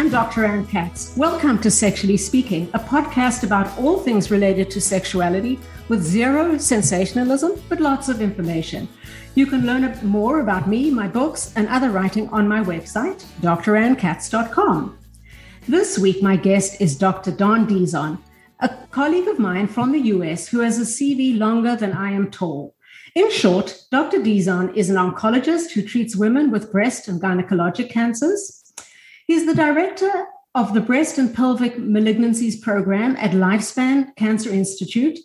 I'm Dr. Ann Katz. Welcome to Sexually Speaking, a podcast about all things related to sexuality with zero sensationalism, but lots of information. You can learn more about me, my books, and other writing on my website, drAnnKatz.com. This week, my guest is Dr. Don Dizon, a colleague of mine from the US who has a CV longer than I am tall. In short, Dr. Dizon is an oncologist who treats women with breast and gynecologic cancers He's the director of the Breast and Pelvic Malignancies Program at Lifespan Cancer Institute.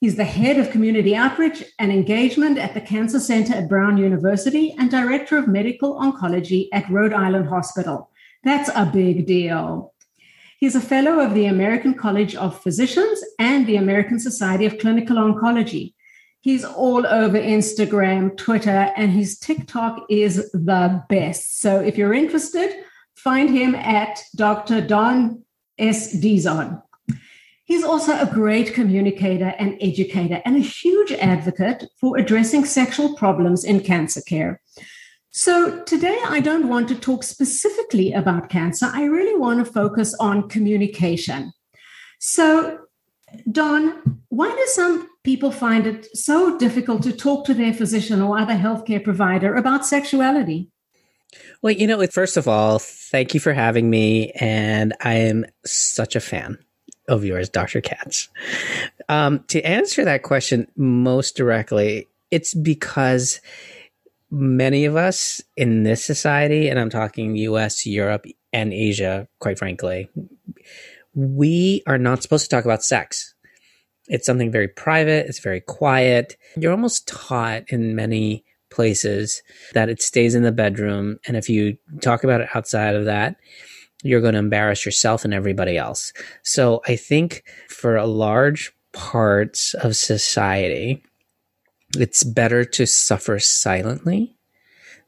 He's the head of community outreach and engagement at the Cancer Center at Brown University and director of medical oncology at Rhode Island Hospital. That's a big deal. He's a fellow of the American College of Physicians and the American Society of Clinical Oncology. He's all over Instagram, Twitter, and his TikTok is the best. So if you're interested, Find him at Dr. Don S. Dizon. He's also a great communicator and educator and a huge advocate for addressing sexual problems in cancer care. So, today I don't want to talk specifically about cancer. I really want to focus on communication. So, Don, why do some people find it so difficult to talk to their physician or other healthcare provider about sexuality? Well, you know, first of all, thank you for having me. And I am such a fan of yours, Dr. Katz. Um, to answer that question most directly, it's because many of us in this society, and I'm talking US, Europe, and Asia, quite frankly, we are not supposed to talk about sex. It's something very private, it's very quiet. You're almost taught in many places that it stays in the bedroom. And if you talk about it outside of that, you're going to embarrass yourself and everybody else. So I think for a large parts of society, it's better to suffer silently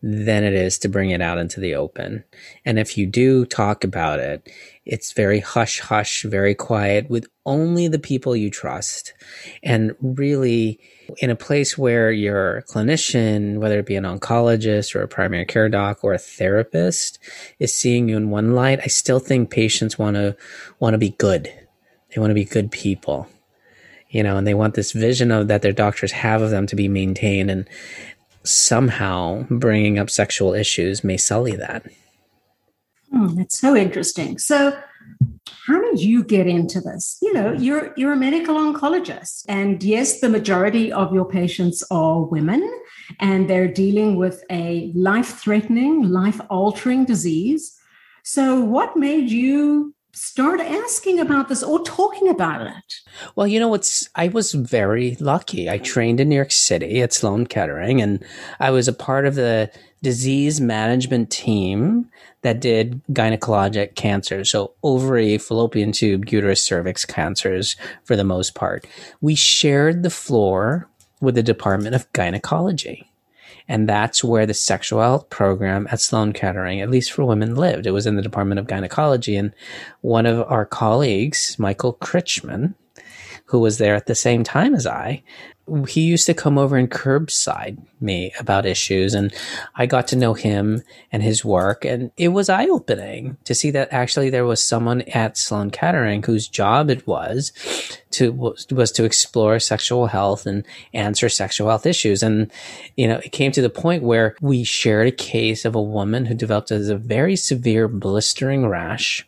than it is to bring it out into the open. And if you do talk about it, it's very hush hush, very quiet with only the people you trust. And really, in a place where your clinician, whether it be an oncologist or a primary care doc or a therapist, is seeing you in one light, I still think patients want to want to be good. They want to be good people, you know, and they want this vision of that their doctors have of them to be maintained, and somehow bringing up sexual issues may sully that. Hmm, that's so interesting. So how did you get into this you know you're you're a medical oncologist and yes the majority of your patients are women and they're dealing with a life threatening life altering disease so what made you start asking about this or talking about it well you know what's i was very lucky i trained in new york city at sloan kettering and i was a part of the disease management team that did gynecologic cancers, so ovary, fallopian tube, uterus, cervix cancers for the most part. We shared the floor with the Department of Gynecology. And that's where the sexual health program at Sloan Kettering, at least for women, lived. It was in the Department of Gynecology. And one of our colleagues, Michael Krychman, who was there at the same time as I, he used to come over and curbside me about issues and I got to know him and his work and it was eye opening to see that actually there was someone at Sloan Kettering whose job it was to was, to explore sexual health and answer sexual health issues. And you know it came to the point where we shared a case of a woman who developed a very severe blistering rash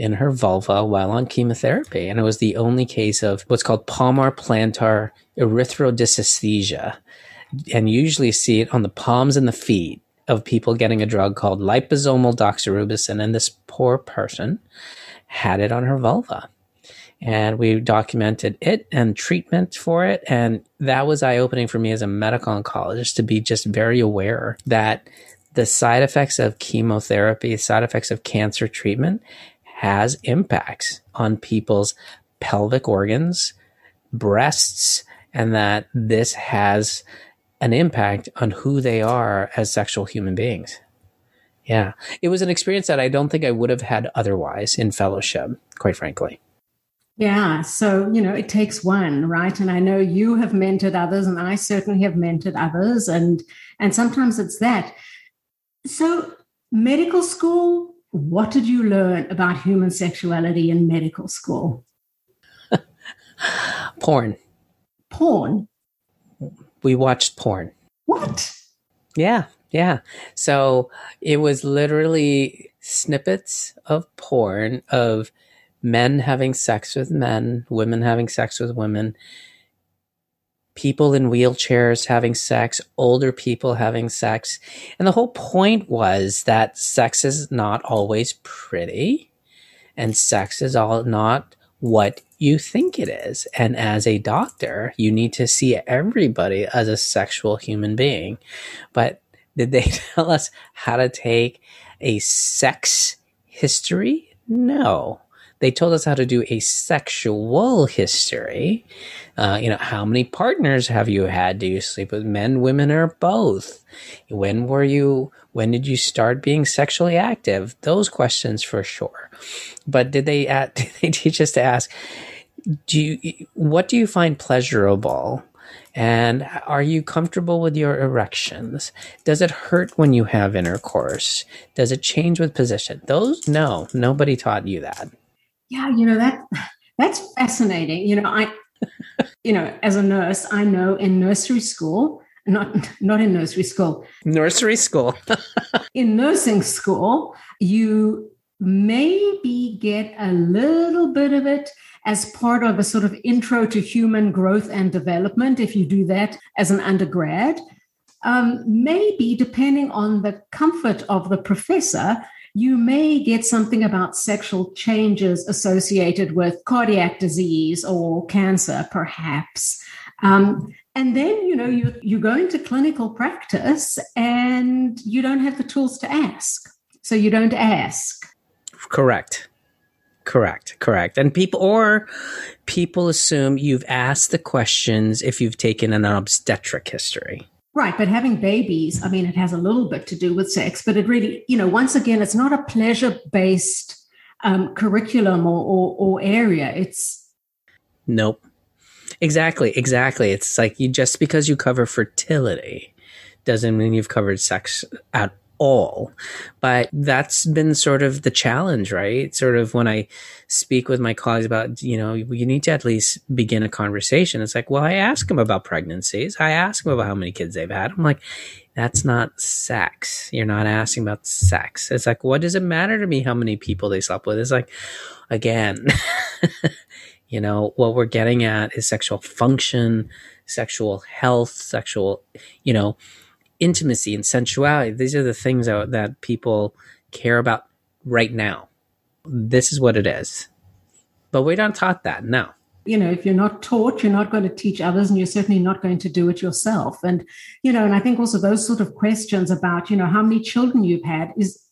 in her vulva while on chemotherapy. And it was the only case of what's called palmar plantar erythrodysesthesia. And usually see it on the palms and the feet of people getting a drug called liposomal doxorubicin. And this poor person had it on her vulva. And we documented it and treatment for it. And that was eye opening for me as a medical oncologist to be just very aware that the side effects of chemotherapy, side effects of cancer treatment has impacts on people's pelvic organs, breasts, and that this has an impact on who they are as sexual human beings. Yeah. It was an experience that I don't think I would have had otherwise in fellowship, quite frankly. Yeah. So, you know, it takes one, right? And I know you have mentored others and I certainly have mentored others and and sometimes it's that. So, medical school what did you learn about human sexuality in medical school? porn. Porn. We watched porn. What? Yeah, yeah. So it was literally snippets of porn of men having sex with men, women having sex with women, people in wheelchairs having sex, older people having sex. And the whole point was that sex is not always pretty and sex is all not what you think it is. And as a doctor, you need to see everybody as a sexual human being. But did they tell us how to take a sex history? No. They told us how to do a sexual history. Uh, you know, how many partners have you had? Do you sleep with men, women, or both? When were you, when did you start being sexually active? Those questions for sure. But did they, uh, did they teach us to ask, do you, what do you find pleasurable? And are you comfortable with your erections? Does it hurt when you have intercourse? Does it change with position? Those, no, nobody taught you that. Yeah, you know, that that's fascinating. You know, I, you know, as a nurse, I know in nursery school, not not in nursery school, nursery school, in nursing school, you maybe get a little bit of it as part of a sort of intro to human growth and development, if you do that as an undergrad. Um, maybe, depending on the comfort of the professor, you may get something about sexual changes associated with cardiac disease or cancer, perhaps. Um, and then, you know, you, you go into clinical practice and you don't have the tools to ask. So you don't ask. Correct. Correct, correct. And people or people assume you've asked the questions if you've taken an obstetric history. Right, but having babies, I mean, it has a little bit to do with sex, but it really, you know, once again, it's not a pleasure based um, curriculum or, or, or area. It's nope. Exactly, exactly. It's like you just because you cover fertility doesn't mean you've covered sex at all. But that's been sort of the challenge, right? Sort of when I speak with my colleagues about, you know, you need to at least begin a conversation. It's like, well, I ask them about pregnancies. I ask them about how many kids they've had. I'm like, that's not sex. You're not asking about sex. It's like, what does it matter to me how many people they slept with? It's like, again, you know, what we're getting at is sexual function, sexual health, sexual, you know, intimacy and sensuality. These are the things that, that people care about right now. This is what it is. But we're not taught that. No. You know, if you're not taught, you're not going to teach others, and you're certainly not going to do it yourself. And, you know, and I think also those sort of questions about, you know, how many children you've had is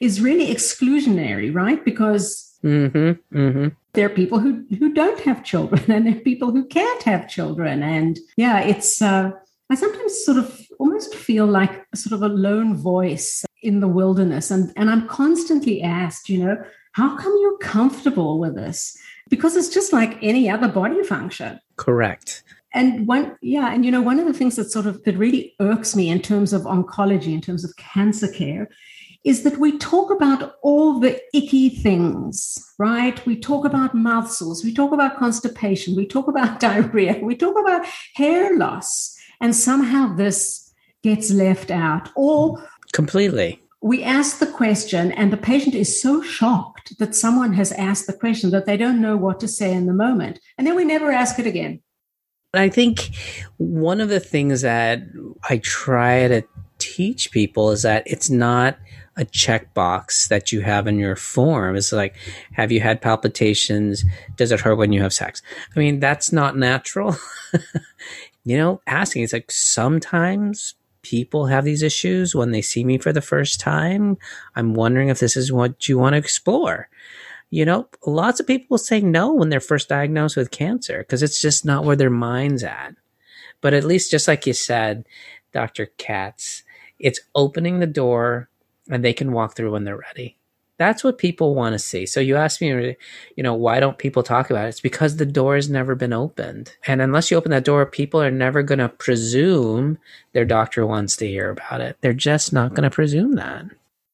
is really exclusionary, right? Because mm-hmm, mm-hmm. there are people who who don't have children, and there are people who can't have children, and yeah, it's. Uh, I sometimes sort of almost feel like sort of a lone voice in the wilderness. And, and I'm constantly asked, you know, how come you're comfortable with this? Because it's just like any other body function. Correct. And one, yeah, and you know, one of the things that sort of that really irks me in terms of oncology, in terms of cancer care, is that we talk about all the icky things, right? We talk about mouth sores, we talk about constipation, we talk about diarrhea, we talk about hair loss, and somehow this gets left out or completely we ask the question and the patient is so shocked that someone has asked the question that they don't know what to say in the moment and then we never ask it again i think one of the things that i try to teach people is that it's not a checkbox that you have in your form. It's like, have you had palpitations? Does it hurt when you have sex? I mean, that's not natural. you know, asking, it's like sometimes people have these issues when they see me for the first time. I'm wondering if this is what you want to explore. You know, lots of people say no when they're first diagnosed with cancer because it's just not where their mind's at. But at least, just like you said, Dr. Katz, it's opening the door and they can walk through when they're ready. That's what people want to see. So you ask me, you know, why don't people talk about it? It's because the door has never been opened. And unless you open that door, people are never going to presume their doctor wants to hear about it. They're just not going to presume that.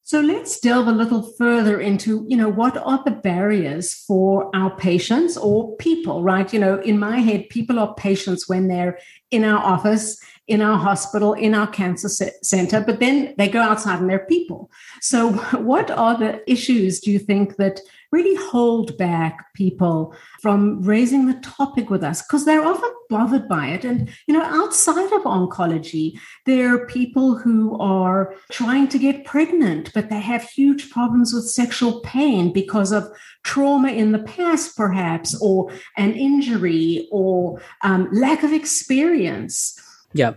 So let's delve a little further into, you know, what are the barriers for our patients or people, right? You know, in my head, people are patients when they're in our office, in our hospital, in our cancer center, but then they go outside and they're people. So, what are the issues do you think that really hold back people from raising the topic with us? Because they're often bothered by it. And, you know, outside of oncology, there are people who are trying to get pregnant, but they have huge problems with sexual pain because of trauma in the past, perhaps, or an injury or um, lack of experience. Yeah.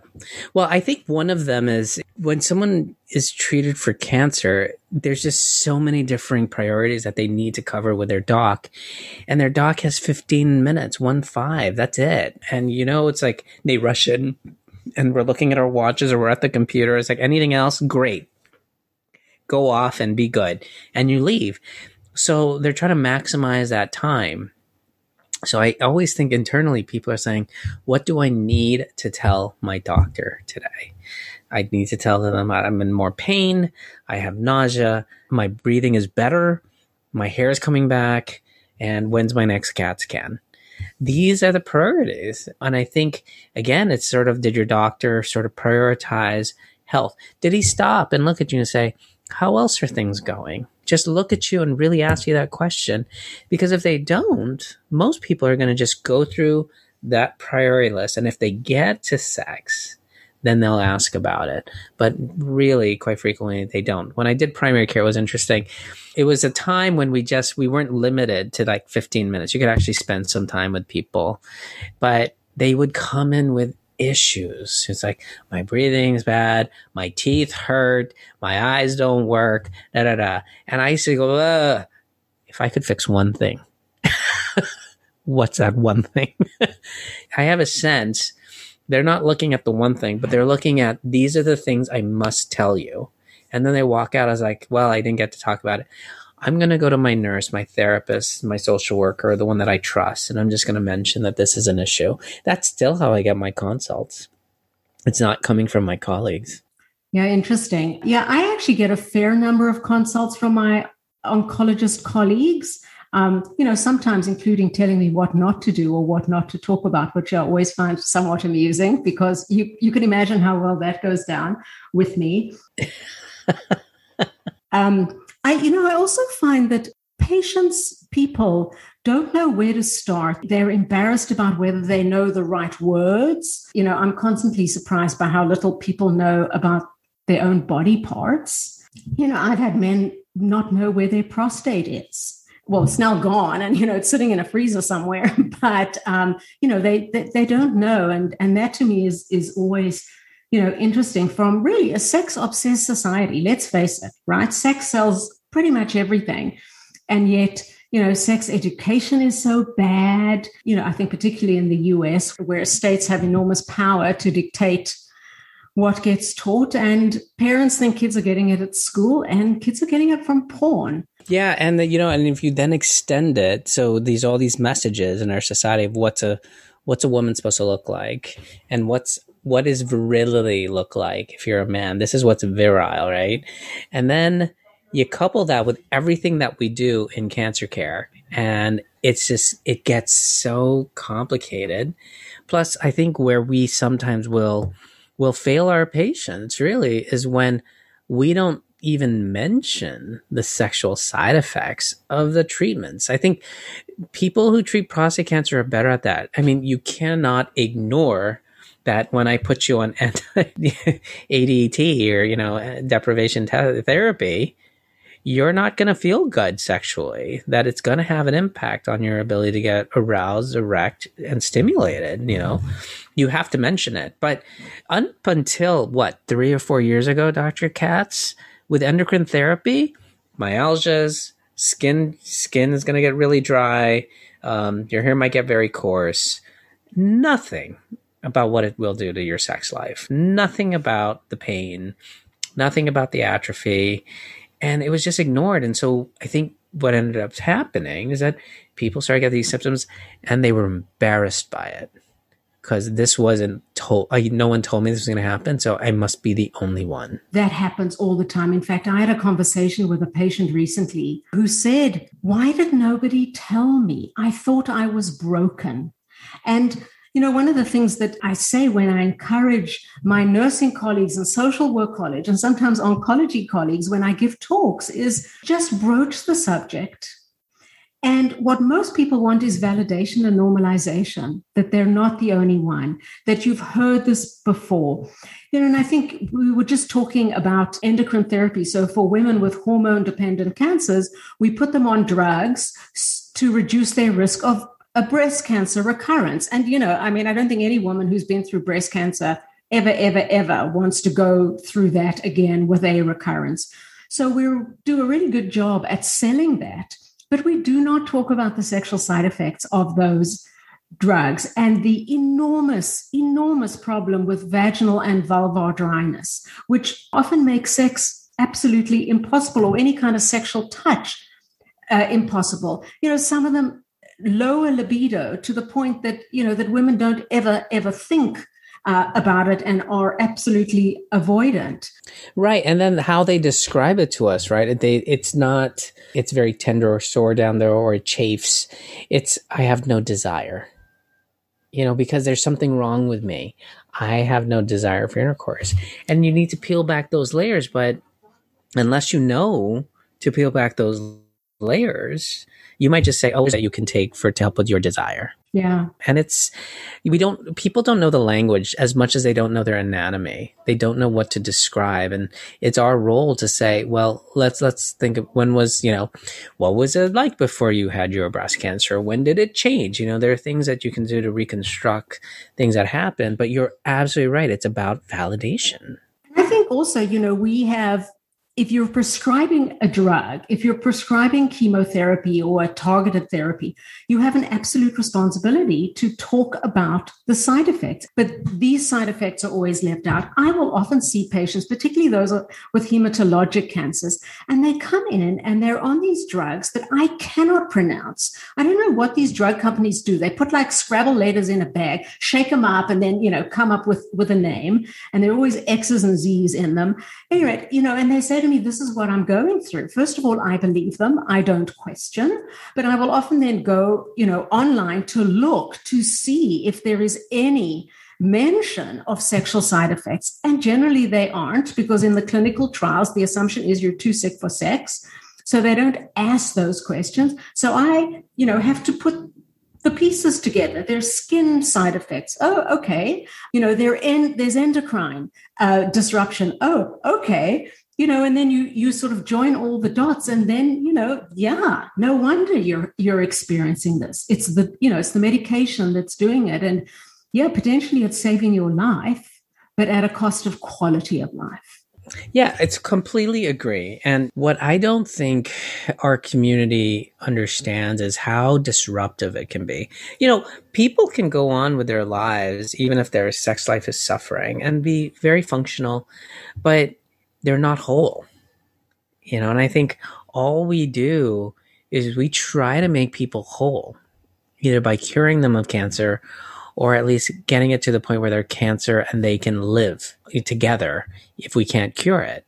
Well, I think one of them is when someone is treated for cancer, there's just so many differing priorities that they need to cover with their doc. And their doc has 15 minutes, one five. That's it. And, you know, it's like they rush in and we're looking at our watches or we're at the computer. It's like anything else, great. Go off and be good. And you leave. So they're trying to maximize that time. So I always think internally people are saying, what do I need to tell my doctor today? I need to tell them I'm in more pain. I have nausea. My breathing is better. My hair is coming back. And when's my next CAT scan? These are the priorities. And I think, again, it's sort of did your doctor sort of prioritize health? Did he stop and look at you and say, how else are things going? Just look at you and really ask you that question. Because if they don't, most people are going to just go through that priority list. And if they get to sex, then they'll ask about it. But really, quite frequently, they don't. When I did primary care, it was interesting. It was a time when we just, we weren't limited to like 15 minutes. You could actually spend some time with people, but they would come in with issues. It's like my breathing's bad, my teeth hurt, my eyes don't work, da da da. And I used to go, Ugh. if I could fix one thing, what's that one thing? I have a sense they're not looking at the one thing, but they're looking at these are the things I must tell you. And then they walk out as like, well, I didn't get to talk about it. I'm going to go to my nurse, my therapist, my social worker, the one that I trust, and I'm just going to mention that this is an issue. That's still how I get my consults. It's not coming from my colleagues. Yeah, interesting. Yeah, I actually get a fair number of consults from my oncologist colleagues. Um, you know, sometimes including telling me what not to do or what not to talk about, which I always find somewhat amusing because you you can imagine how well that goes down with me. um, you know, I also find that patients, people don't know where to start. They're embarrassed about whether they know the right words. You know, I'm constantly surprised by how little people know about their own body parts. You know, I've had men not know where their prostate is. Well, it's now gone, and you know it's sitting in a freezer somewhere. But um, you know they, they they don't know, and and that to me is is always you know, interesting from really a sex obsessed society. Let's face it, right? Sex sells pretty much everything. And yet, you know, sex education is so bad. You know, I think particularly in the US, where states have enormous power to dictate what gets taught, and parents think kids are getting it at school, and kids are getting it from porn. Yeah, and the, you know, and if you then extend it, so these all these messages in our society of what's a what's a woman supposed to look like, and what's what does virility look like if you're a man? This is what's virile, right? And then you couple that with everything that we do in cancer care, and it's just, it gets so complicated. Plus, I think where we sometimes will, will fail our patients really is when we don't even mention the sexual side effects of the treatments. I think people who treat prostate cancer are better at that. I mean, you cannot ignore that when I put you on ADT or, you know, deprivation therapy, you're not going to feel good sexually, that it's going to have an impact on your ability to get aroused, erect, and stimulated. You know, you have to mention it. But up until what, three or four years ago, Dr. Katz, with endocrine therapy, myalgias, skin, skin is going to get really dry. Um, your hair might get very coarse. Nothing about what it will do to your sex life. Nothing about the pain, nothing about the atrophy. And it was just ignored. And so I think what ended up happening is that people started getting these symptoms and they were embarrassed by it. because this wasn't told. No one told me this was going to happen, so I must be the only one. That happens all the time. In fact, I had a conversation with a patient recently who said, "Why did nobody tell me? I thought I was broken." And you know, one of the things that I say when I encourage my nursing colleagues and social work colleagues, and sometimes oncology colleagues when I give talks, is just broach the subject and what most people want is validation and normalization that they're not the only one, that you've heard this before. You know, and I think we were just talking about endocrine therapy. So for women with hormone dependent cancers, we put them on drugs to reduce their risk of a breast cancer recurrence. And, you know, I mean, I don't think any woman who's been through breast cancer ever, ever, ever wants to go through that again with a recurrence. So we do a really good job at selling that but we do not talk about the sexual side effects of those drugs and the enormous, enormous problem with vaginal and vulvar dryness, which often makes sex absolutely impossible or any kind of sexual touch uh, impossible. You know, some of them lower libido to the point that, you know, that women don't ever, ever think uh, about it and are absolutely avoidant. Right, and then how they describe it to us, right? They, it's not, it's very tender or sore down there, or it chafes. It's I have no desire, you know, because there's something wrong with me. I have no desire for intercourse, and you need to peel back those layers. But unless you know to peel back those layers, you might just say, "Oh, that you can take for to help with your desire." Yeah. And it's, we don't, people don't know the language as much as they don't know their anatomy. They don't know what to describe. And it's our role to say, well, let's, let's think of when was, you know, what was it like before you had your breast cancer? When did it change? You know, there are things that you can do to reconstruct things that happen, but you're absolutely right. It's about validation. I think also, you know, we have if you're prescribing a drug, if you're prescribing chemotherapy or a targeted therapy, you have an absolute responsibility to talk about the side effects. But these side effects are always left out. I will often see patients, particularly those with hematologic cancers, and they come in and they're on these drugs that I cannot pronounce. I don't know what these drug companies do. They put like Scrabble letters in a bag, shake them up, and then, you know, come up with, with a name. And there are always X's and Z's in them. Anyway, you know, and they say to me, This is what I'm going through. First of all, I believe them, I don't question, but I will often then go, you know, online to look to see if there is any mention of sexual side effects. And generally they aren't, because in the clinical trials, the assumption is you're too sick for sex. So they don't ask those questions. So I, you know, have to put the pieces together. There's skin side effects. Oh, okay. You know, there en- there's endocrine uh, disruption. Oh, okay. You know, and then you you sort of join all the dots, and then you know, yeah, no wonder you're you're experiencing this. It's the you know, it's the medication that's doing it, and yeah, potentially it's saving your life, but at a cost of quality of life. Yeah, it's completely agree. And what I don't think our community understands is how disruptive it can be. You know, people can go on with their lives, even if their sex life is suffering, and be very functional, but they're not whole. You know, and I think all we do is we try to make people whole, either by curing them of cancer or at least getting it to the point where they're cancer and they can live together if we can't cure it.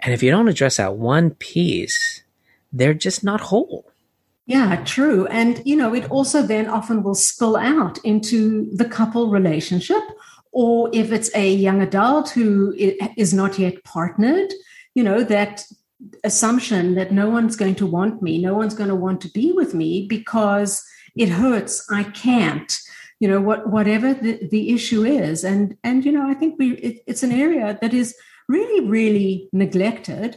And if you don't address that one piece, they're just not whole. Yeah, true. And, you know, it also then often will spill out into the couple relationship. Or if it's a young adult who is not yet partnered, you know, that assumption that no one's going to want me, no one's going to want to be with me because it hurts, I can't you know what whatever the, the issue is. And and you know i think we it, it's an area that is really really neglected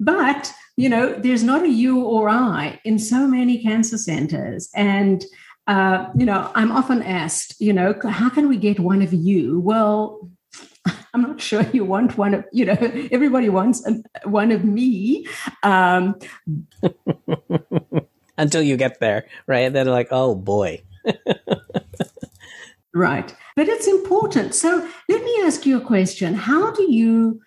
but you know there's not a you or i in so many cancer centers. And uh, you know i'm often asked you know how can we get one of you well I'm not sure you want one of, you know, everybody wants one of me. Um, Until you get there, right? Then like, oh boy. Right. But it's important. So let me ask you a question. How do you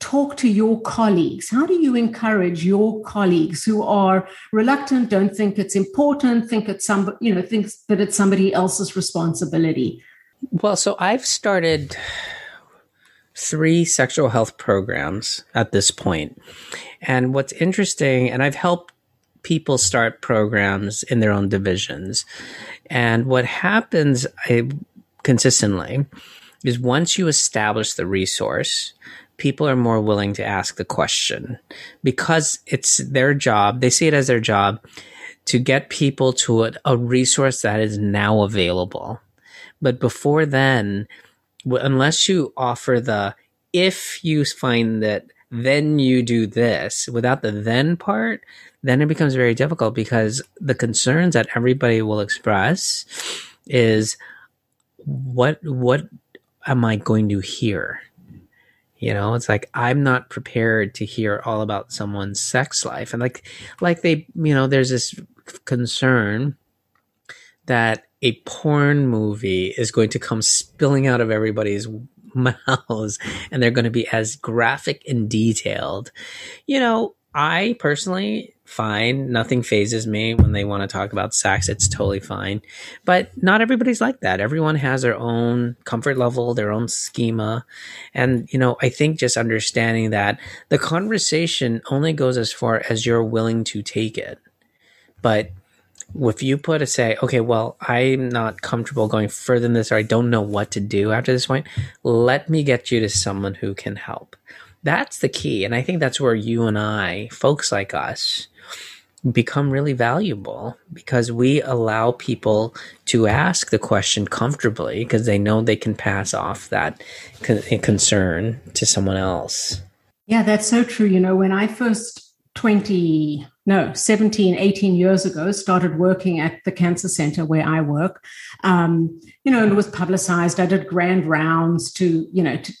talk to your colleagues? How do you encourage your colleagues who are reluctant, don't think it's important, think it's some, you know, thinks that it's somebody else's responsibility? Well, so I've started three sexual health programs at this point. And what's interesting, and I've helped people start programs in their own divisions. And what happens I, consistently is once you establish the resource, people are more willing to ask the question because it's their job. They see it as their job to get people to a, a resource that is now available. But before then, unless you offer the if you find that then you do this without the then part, then it becomes very difficult because the concerns that everybody will express is what what am I going to hear? You know, it's like I'm not prepared to hear all about someone's sex life. And like like they, you know, there's this concern that a porn movie is going to come spilling out of everybody's mouths and they're going to be as graphic and detailed. You know, I personally find nothing fazes me when they want to talk about sex. It's totally fine. But not everybody's like that. Everyone has their own comfort level, their own schema. And, you know, I think just understanding that the conversation only goes as far as you're willing to take it. But if you put a say, okay, well, I'm not comfortable going further than this, or I don't know what to do after this point, let me get you to someone who can help. That's the key. And I think that's where you and I, folks like us, become really valuable because we allow people to ask the question comfortably because they know they can pass off that concern to someone else. Yeah, that's so true. You know, when I first 20, no, 17, 18 years ago, started working at the cancer center where I work. Um, you know, and it was publicized. I did grand rounds to, you know, to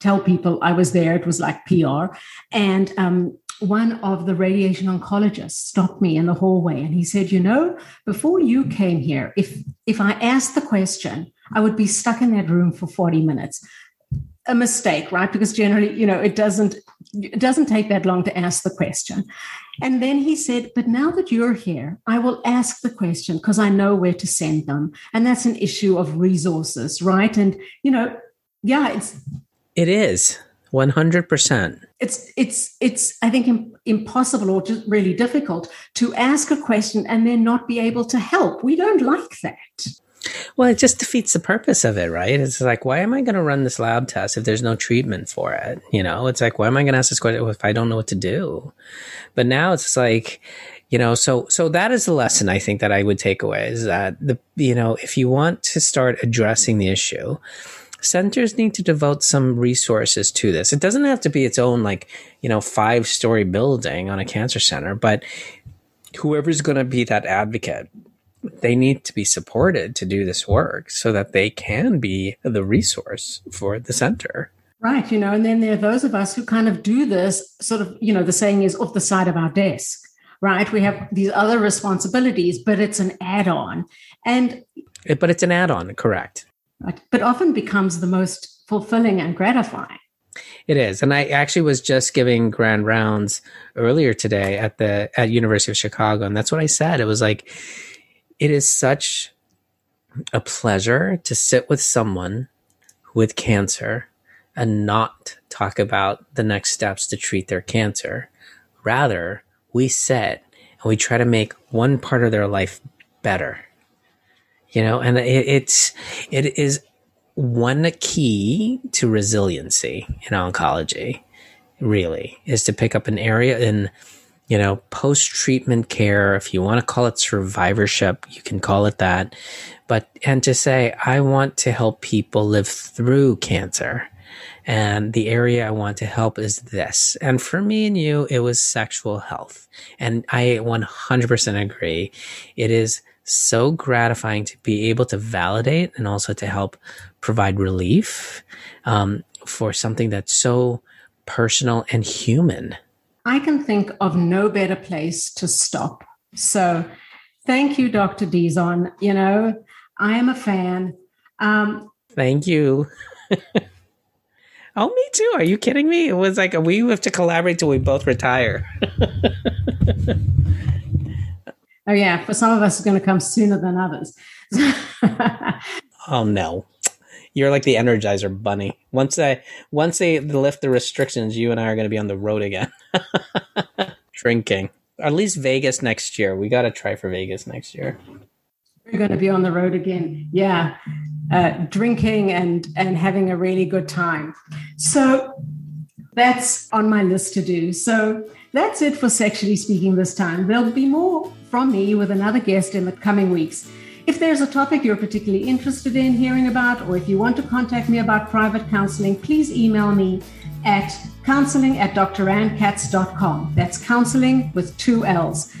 tell people I was there. It was like PR. And um, one of the radiation oncologists stopped me in the hallway and he said, You know, before you came here, if if I asked the question, I would be stuck in that room for 40 minutes a mistake, right? Because generally, you know, it doesn't it doesn't take that long to ask the question. And then he said, But now that you're here, I will ask the question because I know where to send them. And that's an issue of resources, right? And, you know, yeah, it's. It is 100%. It's, it's, it's, I think, impossible or just really difficult to ask a question and then not be able to help. We don't like that. Well, it just defeats the purpose of it, right? It's like, why am I going to run this lab test if there's no treatment for it? You know, it's like, why am I going to ask this question if I don't know what to do? But now it's like, you know, so, so that is the lesson I think that I would take away is that the, you know, if you want to start addressing the issue, centers need to devote some resources to this. It doesn't have to be its own, like, you know, five story building on a cancer center, but whoever's going to be that advocate they need to be supported to do this work so that they can be the resource for the center. Right. You know, and then there are those of us who kind of do this sort of, you know, the saying is off the side of our desk, right? We have these other responsibilities, but it's an add on. And, but it's an add on, correct. But often becomes the most fulfilling and gratifying. It is, and I actually was just giving grand rounds earlier today at the at University of Chicago, and that's what I said. It was like it is such a pleasure to sit with someone with cancer and not talk about the next steps to treat their cancer. Rather, we sit and we try to make one part of their life better. You know, and it, it's, it is one key to resiliency in oncology, really, is to pick up an area in you know, post treatment care, if you want to call it survivorship, you can call it that. But, and to say, I want to help people live through cancer. And the area I want to help is this. And for me and you, it was sexual health. And I 100% agree. It is so gratifying to be able to validate and also to help provide relief um, for something that's so personal and human. I can think of no better place to stop. So thank you, Dr. Dizon. You know, I am a fan. Um, thank you. oh, me too. Are you kidding me? It was like we have to collaborate till we both retire. oh, yeah. For some of us, it's going to come sooner than others. Oh no. You're like the Energizer Bunny. Once they once they lift the restrictions, you and I are going to be on the road again, drinking. At least Vegas next year. We got to try for Vegas next year. We're going to be on the road again. Yeah, uh, drinking and and having a really good time. So that's on my list to do. So that's it for sexually speaking this time. There'll be more from me with another guest in the coming weeks. If there's a topic you're particularly interested in hearing about, or if you want to contact me about private counseling, please email me at counseling at drannkatz.com. That's counseling with two L's.